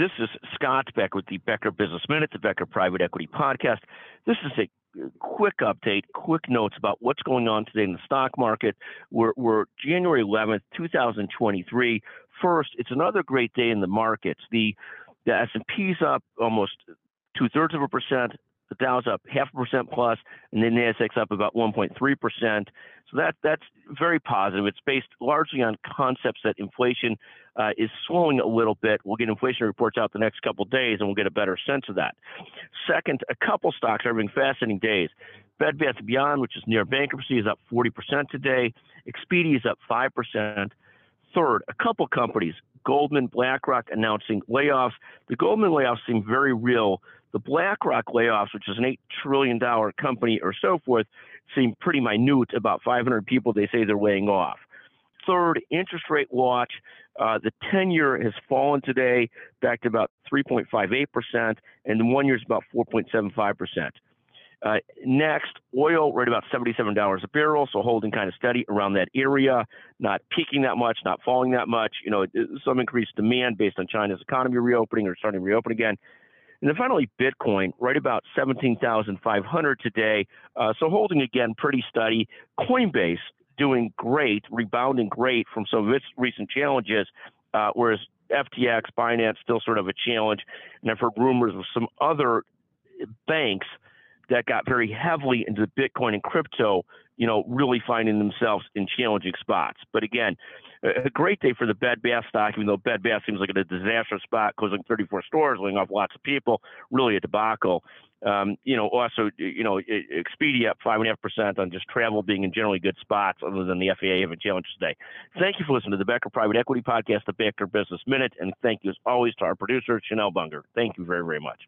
This is Scott Becker with the Becker Business Minute, the Becker Private Equity Podcast. This is a quick update, quick notes about what's going on today in the stock market. We're, we're January 11th, 2023. First, it's another great day in the markets. The the S&P's up almost two thirds of a percent. The Dow's up half a percent plus, and then the Nasdaq's up about 1.3 percent. So that that's very positive. It's based largely on concepts that inflation uh, is slowing a little bit. We'll get inflation reports out the next couple days, and we'll get a better sense of that. Second, a couple stocks are having fascinating days. Bed Bath Beyond, which is near bankruptcy, is up 40 percent today. Expedia is up five percent. Third, a couple companies, Goldman, BlackRock announcing layoffs. The Goldman layoffs seem very real. The BlackRock layoffs, which is an $8 trillion company or so forth, seem pretty minute, about 500 people they say they're laying off. Third, interest rate watch. Uh, the 10 year has fallen today back to about 3.58%, and the one year is about 4.75%. Uh, next, oil right about $77 a barrel, so holding kind of steady around that area, not peaking that much, not falling that much. You know, some increased demand based on China's economy reopening or starting to reopen again. And then finally, Bitcoin, right about 17,500 today. Uh, so holding again pretty steady. Coinbase doing great, rebounding great from some of its recent challenges, uh, whereas FTX, Binance, still sort of a challenge. And I've heard rumors of some other banks that got very heavily into Bitcoin and crypto, you know, really finding themselves in challenging spots. But again, a great day for the Bed Bath stock, even though Bed Bath seems like a disastrous spot, closing 34 stores, laying off lots of people, really a debacle. Um, you know, also, you know, Expedia up five and a half percent on just travel being in generally good spots, other than the FAA having challenges today. Thank you for listening to the Becker Private Equity Podcast, the Becker Business Minute, and thank you as always to our producer Chanel Bunger. Thank you very, very much.